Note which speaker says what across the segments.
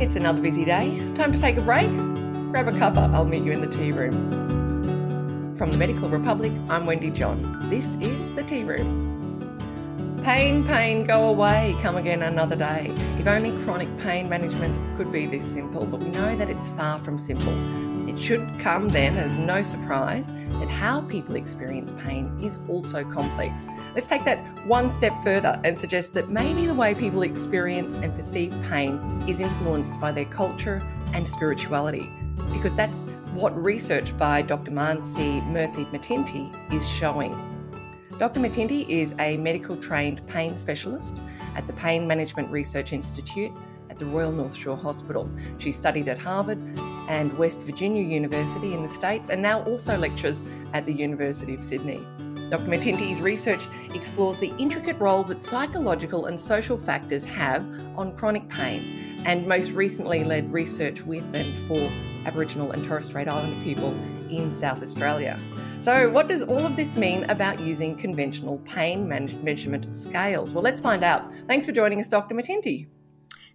Speaker 1: It's another busy day. Time to take a break. Grab a cuppa. I'll meet you in the tea room. From the Medical Republic, I'm Wendy John. This is the tea room. Pain, pain, go away, come again another day. If only chronic pain management could be this simple, but we know that it's far from simple. It should come then as no surprise that how people experience pain is also complex. Let's take that one step further and suggest that maybe the way people experience and perceive pain is influenced by their culture and spirituality, because that's what research by Dr. Mansi Murthy Mittinty is showing. Dr. Mittinty is a medical trained pain specialist at the Pain Management Research Institute at the Royal North Shore Hospital. She studied at Harvard and West Virginia University in the States and now also lectures at the University of Sydney. Dr. Mittinty's research explores the intricate role that psychological and social factors have on chronic pain, and most recently led research with and for Aboriginal and Torres Strait Islander people in South Australia. So, what does all of this mean about using conventional pain measurement scales? Well, let's find out. Thanks for joining us, Dr. Mittinty.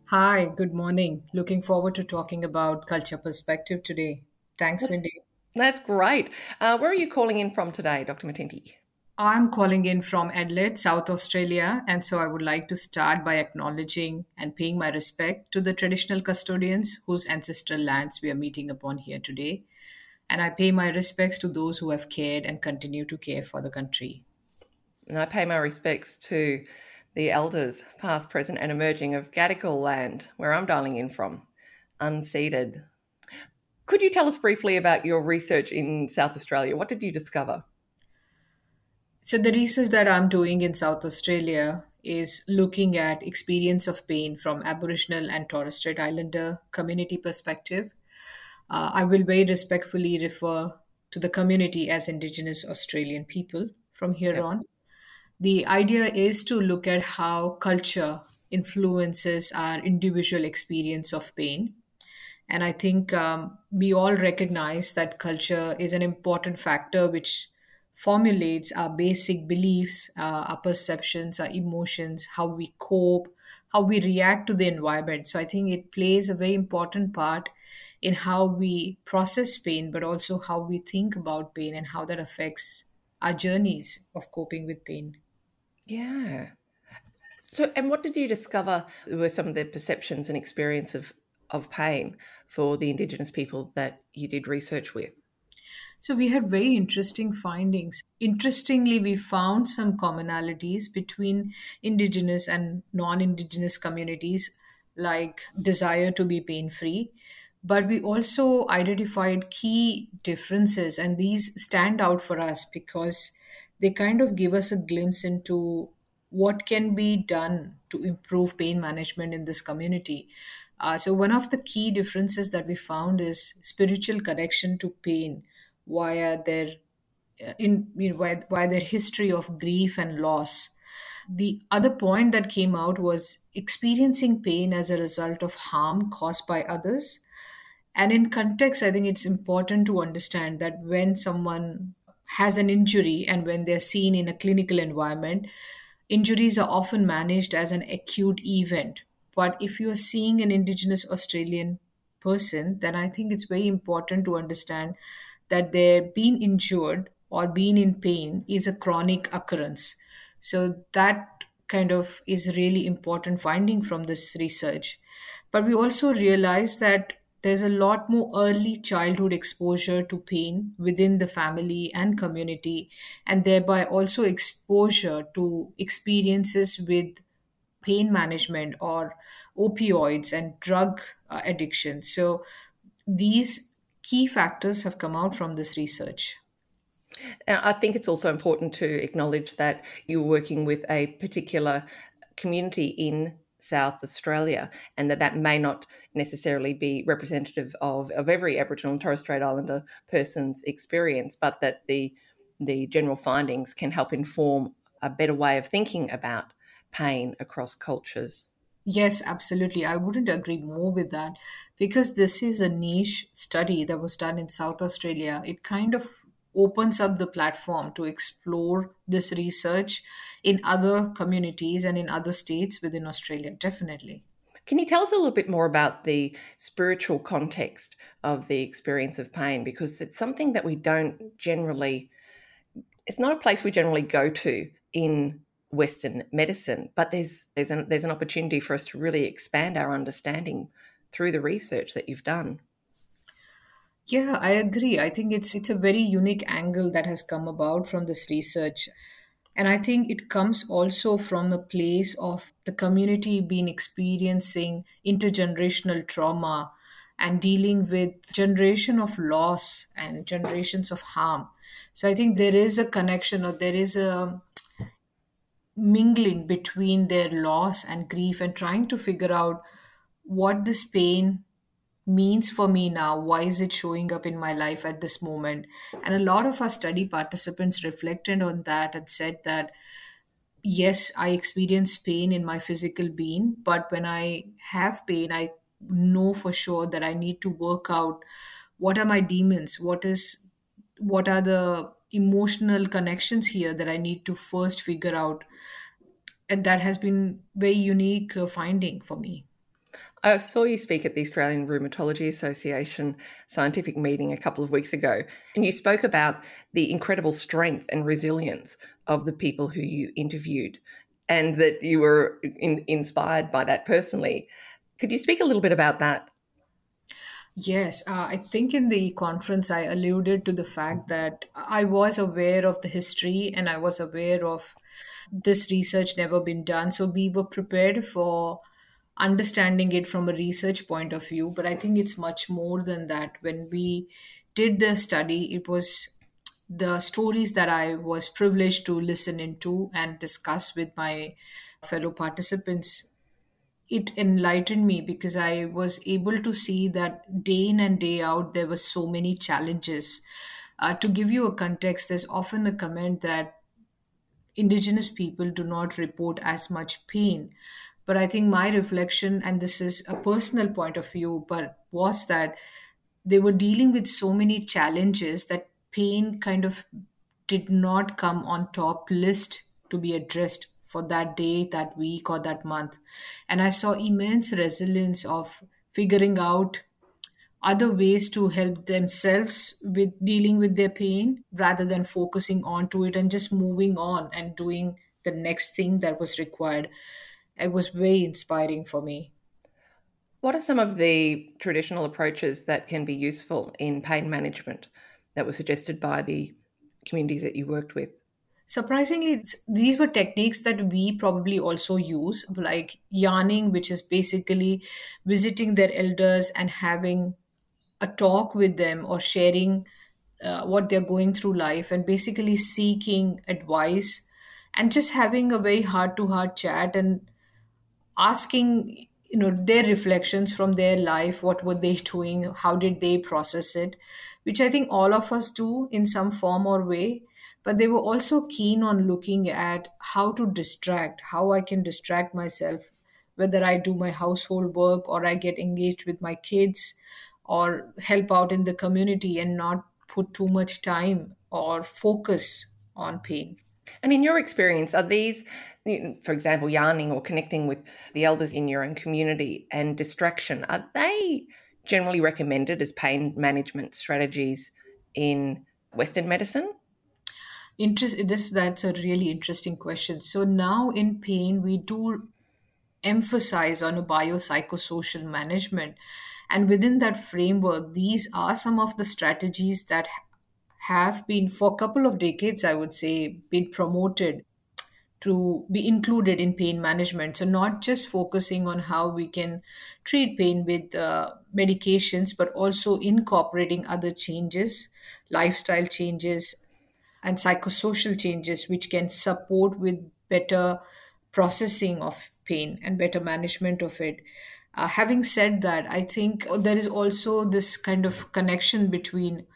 Speaker 2: Hi, good morning. Looking forward to talking about culture perspective today. Thanks, Wendy.
Speaker 1: That's great. Uh, where are you calling in from today, Dr. Mittinty?
Speaker 2: I'm calling in from Adelaide, South Australia, and so I would like to start by acknowledging and paying my respect to the traditional custodians whose ancestral lands we are meeting upon here today and I pay my respects to those who have cared and continue to care for the country.
Speaker 1: And I pay my respects to the elders, past, present, and emerging of Gadigal land, where I'm dialing in from, unceded. Could you tell us briefly about your research in South Australia? What did you discover?
Speaker 2: So, the research that I'm doing in South Australia is looking at experience of pain from Aboriginal and Torres Strait Islander community perspective uh, I will very respectfully refer to the community as Indigenous Australian people from here yep. on. The idea is to look at how culture influences our individual experience of pain. And I think um, we all recognize that culture is an important factor which formulates our basic beliefs, uh, our perceptions, our emotions, how we cope, how we react to the environment. So I think it plays a very important part in how we process pain, but also how we think about pain and how that affects our journeys of coping with pain.
Speaker 1: Yeah. So, and what did you discover were some of the perceptions and experience of, of pain for the Indigenous people that you did research with?
Speaker 2: So, we had very interesting findings. Interestingly, we found some commonalities between Indigenous and non Indigenous communities, like desire to be pain free, but we also identified key differences and these stand out for us because they kind of give us a glimpse into what can be done to improve pain management in this community. Uh, so one of the key differences that we found is spiritual connection to pain via their uh, in you know, via, via their history of grief and loss. The other point that came out was experiencing pain as a result of harm caused by others. And in context, I think it's important to understand that when someone has an injury and when they're seen in a clinical environment, injuries are often managed as an acute event. But if you are seeing an Indigenous Australian person, then I think it's very important to understand that their being injured or being in pain is a chronic occurrence. So that kind of is really important finding from this research. But we also realize that there's a lot more early childhood exposure to pain within the family and community, and thereby also exposure to experiences with pain management or opioids and drug uh, addiction. So, these key factors have come out from this research.
Speaker 1: I think it's also important to acknowledge that you're working with a particular community in South Australia, and that that may not necessarily be representative of, of every Aboriginal and Torres Strait Islander person's experience, but that the the general findings can help inform a better way of thinking about pain across cultures.
Speaker 2: Yes, absolutely. I wouldn't agree more with that because this is a niche study that was done in South Australia. It kind of opens up the platform to explore this research in other communities and in other states within Australia, definitely.
Speaker 1: Can you tell us a little bit more about the spiritual context of the experience of pain? Because it's something that we don't generally, it's not a place we generally go to in Western medicine, but there's there's an there's an opportunity for us to really expand our understanding through the research that you've done.
Speaker 2: Yeah, I agree. I think it's it's a very unique angle that has come about from this research. And I think it comes also from a place of the community being experiencing intergenerational trauma and dealing with generation of loss and generations of harm. So I think there is a connection or there is a mingling between their loss and grief and trying to figure out what this pain means for me now why is it showing up in my life at this moment? And a lot of our study participants reflected on that and said that yes i experience pain in my physical being but when i have pain i know for sure that i need to work out what are my demons what is what are the emotional connections here that i need to first figure out. And that has been very unique uh, finding for me
Speaker 1: I saw you speak at the Australian Rheumatology Association scientific meeting a couple of weeks ago, and you spoke about the incredible strength and resilience of the people who you interviewed, and that you were in, inspired by that personally. Could you speak a little bit about that?
Speaker 2: Yes, uh, I think in the conference I alluded to the fact that I was aware of the history and I was aware of this research never been done. So we were prepared for understanding it from a research point of view but i think it's much more than that. When we did the study it was the stories that i was privileged to listen into and discuss with my fellow participants. It enlightened me because i was able to see that day in and day out there were so many challenges. Uh, to give you a context there's often a comment that indigenous people do not report as much pain but I think my reflection, and this is a personal point of view, but was that they were dealing with so many challenges that pain kind of did not come on top list to be addressed for that day, that week, or that month. And I saw immense resilience of figuring out other ways to help themselves with dealing with their pain rather than focusing on to it and just moving on and doing the next thing that was required it was very inspiring for me.
Speaker 1: What are some of the traditional approaches that can be useful in pain management that were suggested by the communities that you worked with?
Speaker 2: Surprisingly, these were techniques that we probably also use, like yarning, which is basically visiting their elders and having a talk with them or sharing uh, what they're going through life and basically seeking advice and just having a very heart to heart chat and asking you know their reflections from their life what were they doing how did they process it which i think all of us do in some form or way. But they were also keen on looking at how to distract how i can distract myself whether i do my household work or i get engaged with my kids or help out in the community and not put too much time or focus on pain.
Speaker 1: And in your experience, are these, for example, yarning or connecting with the elders in your own community and distraction, are they generally recommended as pain management strategies in Western medicine?
Speaker 2: Interest, this that's a really interesting question. So now in pain, we do emphasize on a biopsychosocial management. And within that framework, these are some of the strategies that have been for a couple of decades i would say been promoted to be included in pain management. So not just focusing on how we can treat pain with uh, medications but also incorporating other changes lifestyle changes and psychosocial changes which can support with better processing of pain and better management of it. Uh, having said that i think there is also this kind of connection between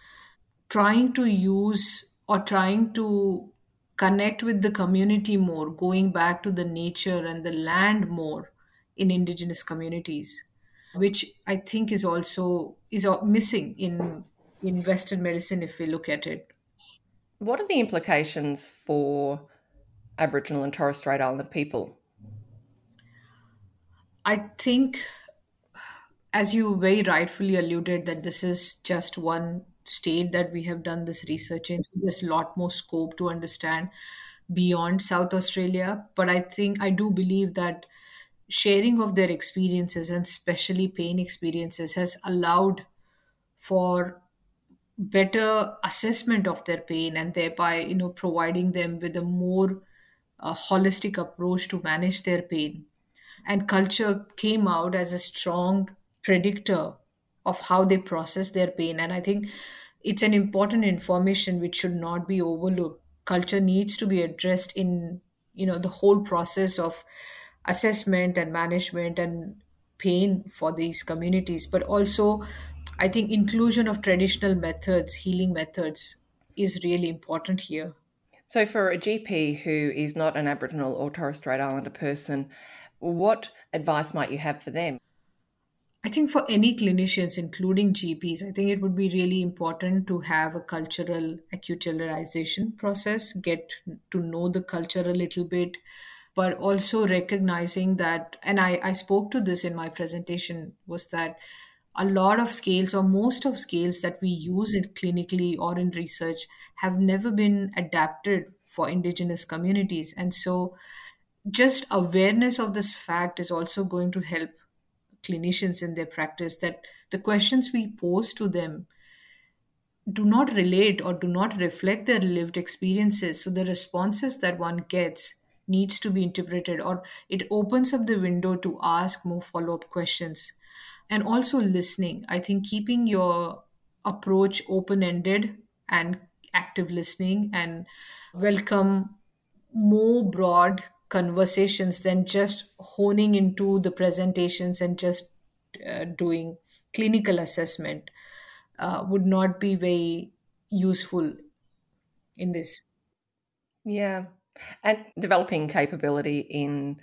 Speaker 2: trying to use or trying to connect with the community more, going back to the nature and the land more in indigenous communities, which I think is also is missing in in Western medicine if we look at it.
Speaker 1: What are the implications for Aboriginal and Torres Strait Islander people?
Speaker 2: I think, as you very rightfully alluded, that this is just one state that we have done this research in. So there's a lot more scope to understand beyond South Australia. But I think I do believe that sharing of their experiences and especially pain experiences has allowed for better assessment of their pain and thereby you know providing them with a more uh, holistic approach to manage their pain and culture came out as a strong predictor of how they process their pain. And i think it's an important information which should not be overlooked. Culture needs to be addressed in you know the whole process of assessment and management and pain for these communities. But also i think inclusion of traditional methods healing methods is really important here.
Speaker 1: So, for a GP who is not an Aboriginal or Torres Strait Islander person, what advice might you have for them?
Speaker 2: I think for any clinicians, including GPs, I think it would be really important to have a cultural acculturalization process, get to know the culture a little bit, but also recognizing that, and I, I spoke to this in my presentation, was that a lot of scales or most of scales that we use in clinically or in research have never been adapted for indigenous communities. And so just awareness of this fact is also going to help clinicians in their practice that the questions we pose to them do not relate or do not reflect their lived experiences. So the responses that one gets needs to be interpreted or it opens up the window to ask more follow-up questions. And also listening. I think keeping your approach open-ended and active listening and welcome more broad conversations than just honing into the presentations and just uh, doing clinical assessment uh, would not be very useful in this.
Speaker 1: Yeah. And developing capability in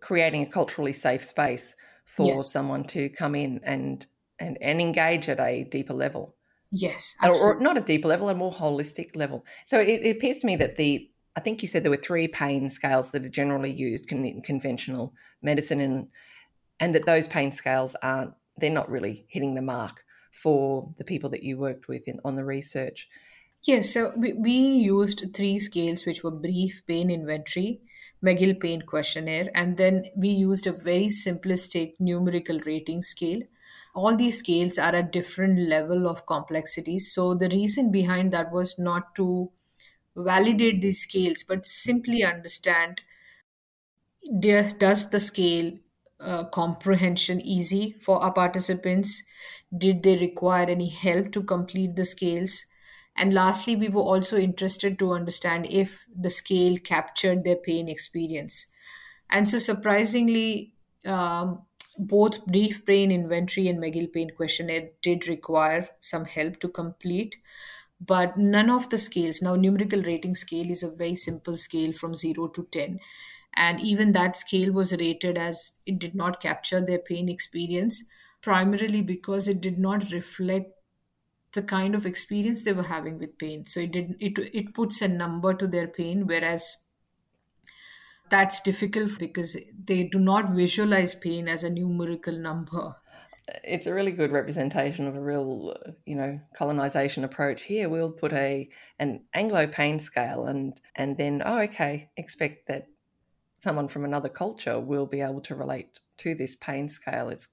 Speaker 1: creating a culturally safe space for
Speaker 2: Yes,
Speaker 1: someone to come in and, and, and engage at a deeper level.
Speaker 2: yes,
Speaker 1: Or, or not a deeper level, a more holistic level. So it, it appears to me that the, I think you said there were three pain scales that are generally used in conventional medicine, and and that those pain scales aren't, they're not really hitting the mark for the people that you worked with in, on the research.
Speaker 2: Yes, so we, we used three scales, which were brief pain inventory, McGill pain questionnaire, and then we used a very simplistic numerical rating scale. All these scales are at different level of complexity. So the reason behind that was not to validate these scales, but simply understand does the scale uh, comprehension easy for our participants? Did they require any help to complete the scales? And lastly, we were also interested to understand if the scale captured their pain experience. And so, surprisingly, um, both brief pain inventory and McGill pain questionnaire did require some help to complete, but none of the scales. Now, numerical rating scale is a very simple scale from 0 to 10. And even that scale was rated as it did not capture their pain experience, primarily because it did not reflect the kind of experience they were having with pain. So it did it it puts a number to their pain, whereas that's difficult because they do not visualize pain as a numerical number.
Speaker 1: It's a really good representation of a real, you know, colonization approach. Here, we'll put a an Anglo pain scale, and and then oh, okay, expect that someone from another culture will be able to relate to this pain scale. It's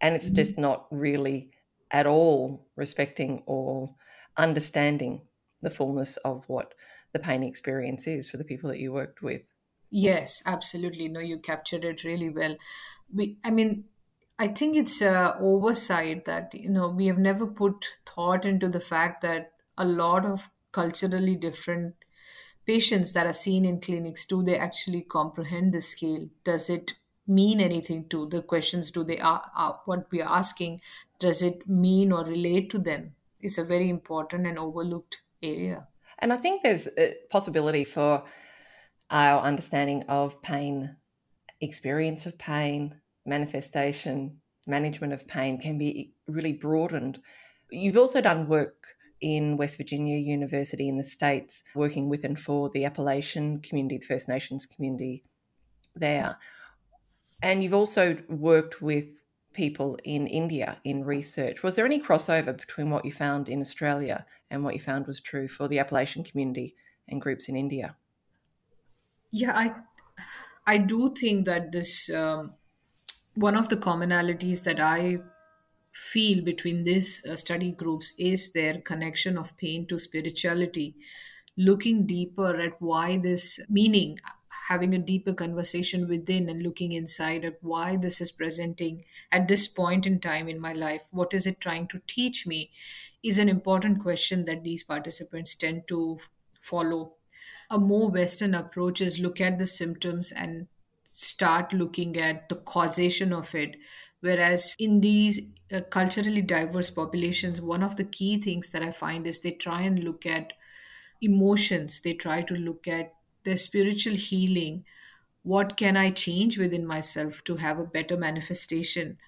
Speaker 1: and it's just mm-hmm. not really at all respecting or understanding the fullness of what the pain experience is for the people that you worked with.
Speaker 2: Yes, absolutely. No, you captured it really well. We, I mean, I think it's a oversight that, you know, we have never put thought into the fact that a lot of culturally different patients that are seen in clinics, do they actually comprehend the scale? Does it mean anything to the questions? Do they are, are what we are asking? Does it mean or relate to them? It's a very important and overlooked area.
Speaker 1: And I think there's a possibility for our understanding of pain, experience of pain, manifestation, management of pain can be really broadened. You've also done work in West Virginia University in the States, working with and for the Appalachian community, the First Nations community there. And you've also worked with people in India in research. Was there any crossover between what you found in Australia and what you found was true for the Appalachian community and groups in India?
Speaker 2: Yeah, I I do think that this um, one of the commonalities that I feel between these uh, study groups is their connection of pain to spirituality, looking deeper at why this meaning, having a deeper conversation within and looking inside at why this is presenting at this point in time in my life. What is it trying to teach me? Is an important question that these participants tend to follow. A more Western approach is look at the symptoms and start looking at the causation of it. Whereas in these uh, culturally diverse populations, one of the key things that I find is they try and look at emotions, they try to look at their spiritual healing. What can I change within myself to have a better manifestation?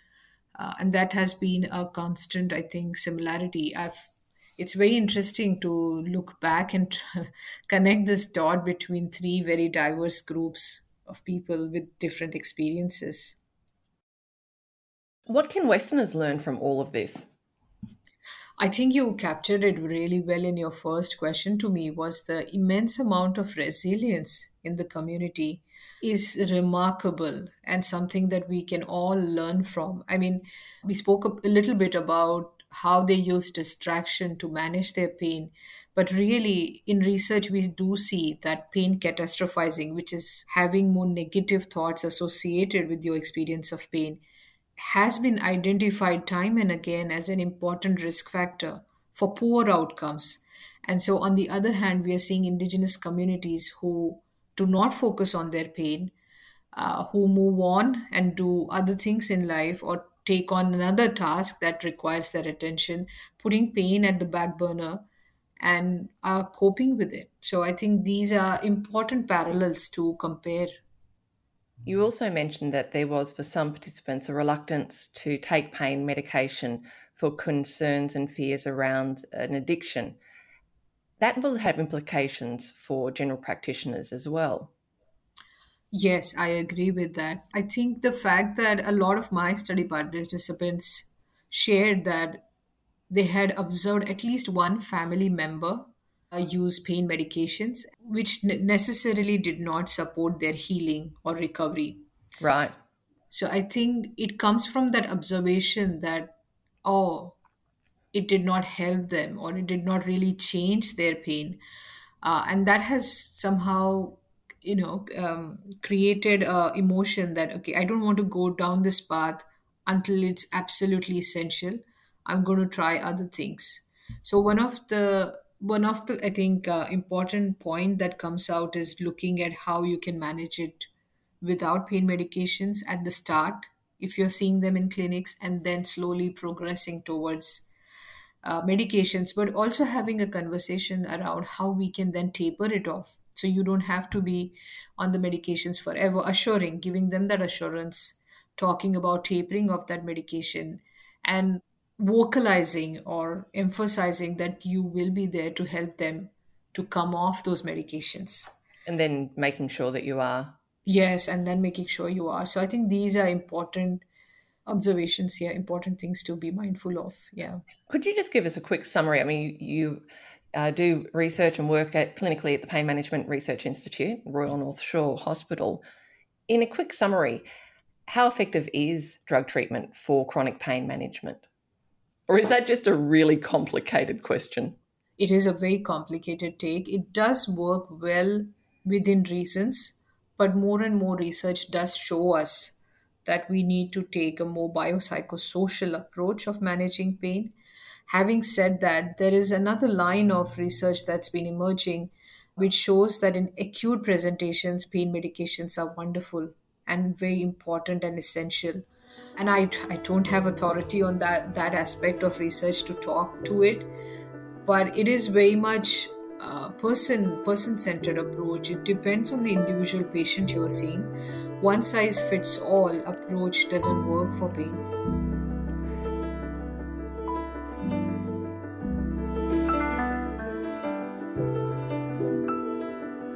Speaker 2: Uh, and that has been a constant, I think, similarity. I've it's very interesting to look back and connect this dot between three very diverse groups of people with different experiences.
Speaker 1: What can Westerners learn from all of this?
Speaker 2: I think you captured it really well in your first question to me was the immense amount of resilience in the community is remarkable and something that we can all learn from. I mean, we spoke a little bit about how they use distraction to manage their pain, but really, in research, we do see that pain catastrophizing, which is having more negative thoughts associated with your experience of pain, has been identified time and again as an important risk factor for poor outcomes. And so, on the other hand, we are seeing indigenous communities who do not focus on their pain, uh, who move on and do other things in life or take on another task that requires their attention, putting pain at the back burner and are coping with it. So I think these are important parallels to compare.
Speaker 1: You also mentioned that there was, for some participants, a reluctance to take pain medication for concerns and fears around an addiction. That will have implications for general practitioners as well.
Speaker 2: Yes, I agree with that. I think the fact that a lot of my study participants shared that they had observed at least one family member uh, use pain medications, which ne- necessarily did not support their healing or recovery.
Speaker 1: Right.
Speaker 2: So I think it comes from that observation that, oh, it did not help them or it did not really change their pain. Uh, and that has somehow you know um, created a emotion that okay i don't want to go down this path until it's absolutely essential i'm going to try other things. So one of the one of the i think uh, important point that comes out is looking at how you can manage it without pain medications at the start if you're seeing them in clinics and then slowly progressing towards uh, medications but also having a conversation around how we can then taper it off. So you don't have to be on the medications forever assuring giving them that assurance talking about tapering of that medication and vocalizing or emphasizing that you will be there to help them to come off those medications.
Speaker 1: And then making sure that you are.
Speaker 2: Yes and then making sure you are. So i think these are important observations here important things to be mindful of yeah.
Speaker 1: Could you just give us a quick summary? I mean you uh, do research and work at clinically at the Pain Management Research Institute, Royal North Shore Hospital. In a quick summary, how effective is drug treatment for chronic pain management? Or is that just a really complicated question?
Speaker 2: It is a very complicated take. It does work well within reasons, but more and more research does show us that we need to take a more biopsychosocial approach of managing pain Having said that, there is another line of research that's been emerging which shows that in acute presentations, pain medications are wonderful and very important and essential. And I, I don't have authority on that, that aspect of research to talk to it, but it is very much a person person centered approach. It depends on the individual patient you're seeing. One size fits all approach doesn't work for pain.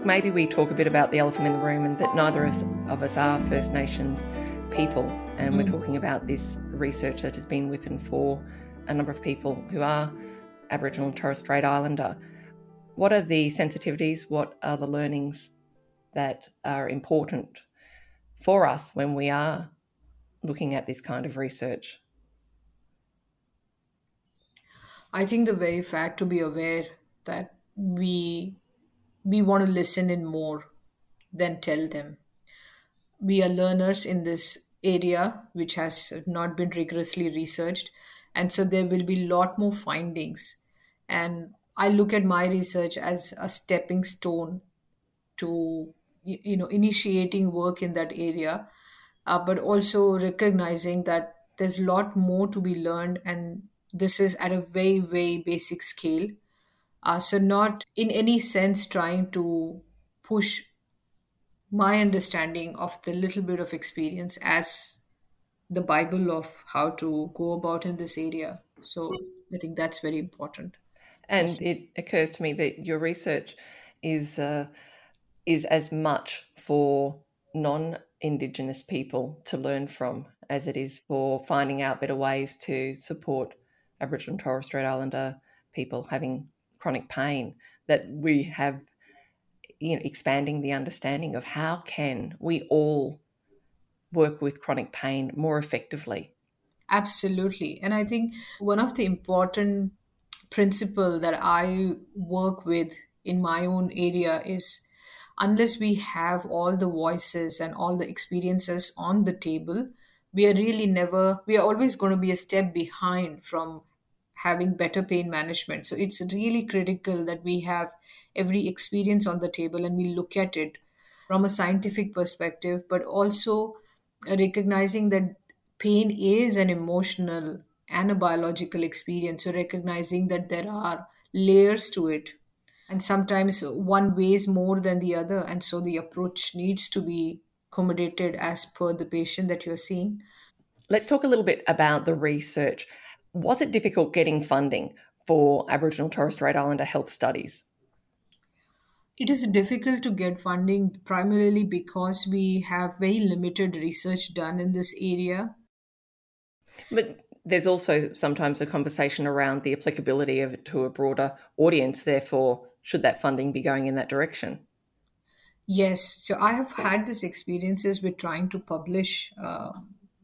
Speaker 1: maybe we talk a bit about the elephant in the room and that neither of us are First Nations people, and mm. we're talking about this research that has been within for a number of people who are Aboriginal and Torres Strait Islander. What are the sensitivities? What are the learnings that are important for us when we are looking at this kind of research?
Speaker 2: I think the very fact to be aware that we we want to listen in more than tell them. We are learners in this area which has not been rigorously researched. And so there will be a lot more findings. And I look at my research as a stepping stone to you know initiating work in that area uh, but also recognizing that there's a lot more to be learned and this is at a very very basic scale. Uh, so not in any sense trying to push my understanding of the little bit of experience as the bible of how to go about in this area so i think that's very important
Speaker 1: and yes. it occurs to me that your research is uh, is as much for non-indigenous people to learn from as it is for finding out better ways to support Aboriginal and Torres Strait Islander people having chronic pain. That we have, you know, expanding the understanding of how can we all work with chronic pain more effectively.
Speaker 2: Absolutely, and I think one of the important principle that I work with in my own area is unless we have all the voices and all the experiences on the table, we are really never, we are always going to be a step behind from having better pain management. So it's really critical that we have every experience on the table and we look at it from a scientific perspective, but also recognizing that pain is an emotional and a biological experience. So recognizing that there are layers to it and sometimes one weighs more than the other. And so the approach needs to be accommodated as per the patient that you're seeing.
Speaker 1: Let's talk a little bit about the research. Was it difficult getting funding for aboriginal torres strait islander health studies
Speaker 2: it is difficult to get funding primarily because we have very limited research done in this area
Speaker 1: but there's also sometimes a conversation around the applicability of it to a broader audience therefore should that funding be going in that direction?
Speaker 2: Yes. So I have had these experiences with trying to publish uh,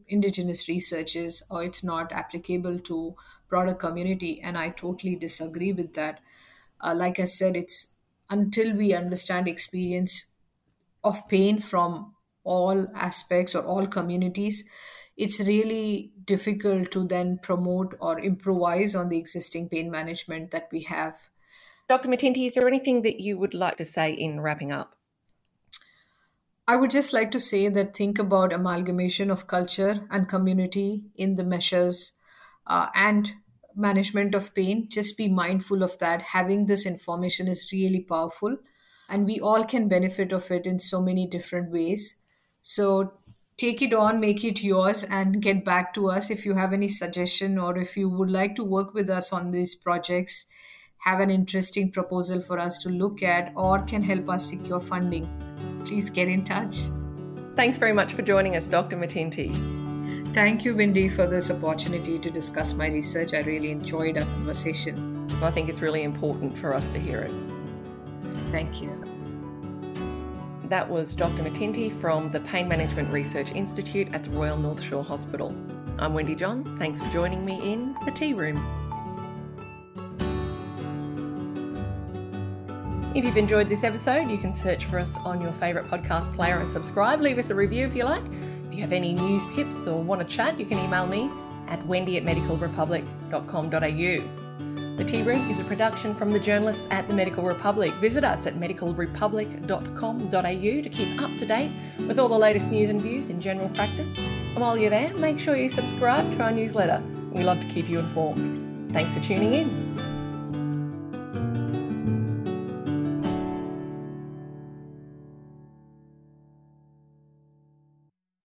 Speaker 2: indigenous researches or it's not applicable to broader community and I totally disagree with that. Uh, like I said, it's until we understand experience of pain from all aspects or all communities, it's really difficult to then promote or improvise on the existing pain management that we have
Speaker 1: Dr. Mittinty, is there anything that you would like to say in wrapping up?
Speaker 2: I would just like to say that think about amalgamation of culture and community in the measures uh, and management of pain. Just be mindful of that. Having this information is really powerful, and we all can benefit of it in so many different ways. So take it on, make it yours, and get back to us if you have any suggestion or if you would like to work with us on these projects have an interesting proposal for us to look at, or can help us secure funding, please get in touch.
Speaker 1: Thanks very much for joining us, Dr. Mittinty.
Speaker 2: Thank you, Wendy, for this opportunity to discuss my research. I really enjoyed our conversation.
Speaker 1: I think it's really important for us to hear it.
Speaker 2: Thank you.
Speaker 1: That was Dr. Mittinty from the Pain Management Research Institute at the Royal North Shore Hospital. I'm Wendy John. Thanks for joining me in the tea room. If you've enjoyed this episode, you can search for us on your favourite podcast player and subscribe. Leave us a review if you like. If you have any news tips or want to chat, you can email me at wendy at medicalrepublic.com.au. The Tea Room is a production from the journalists at the Medical Republic. Visit us at medicalrepublic.com.au to keep up to date with all the latest news and views in general practice. And while you're there, make sure you subscribe to our newsletter. We love to keep you informed. Thanks for tuning in.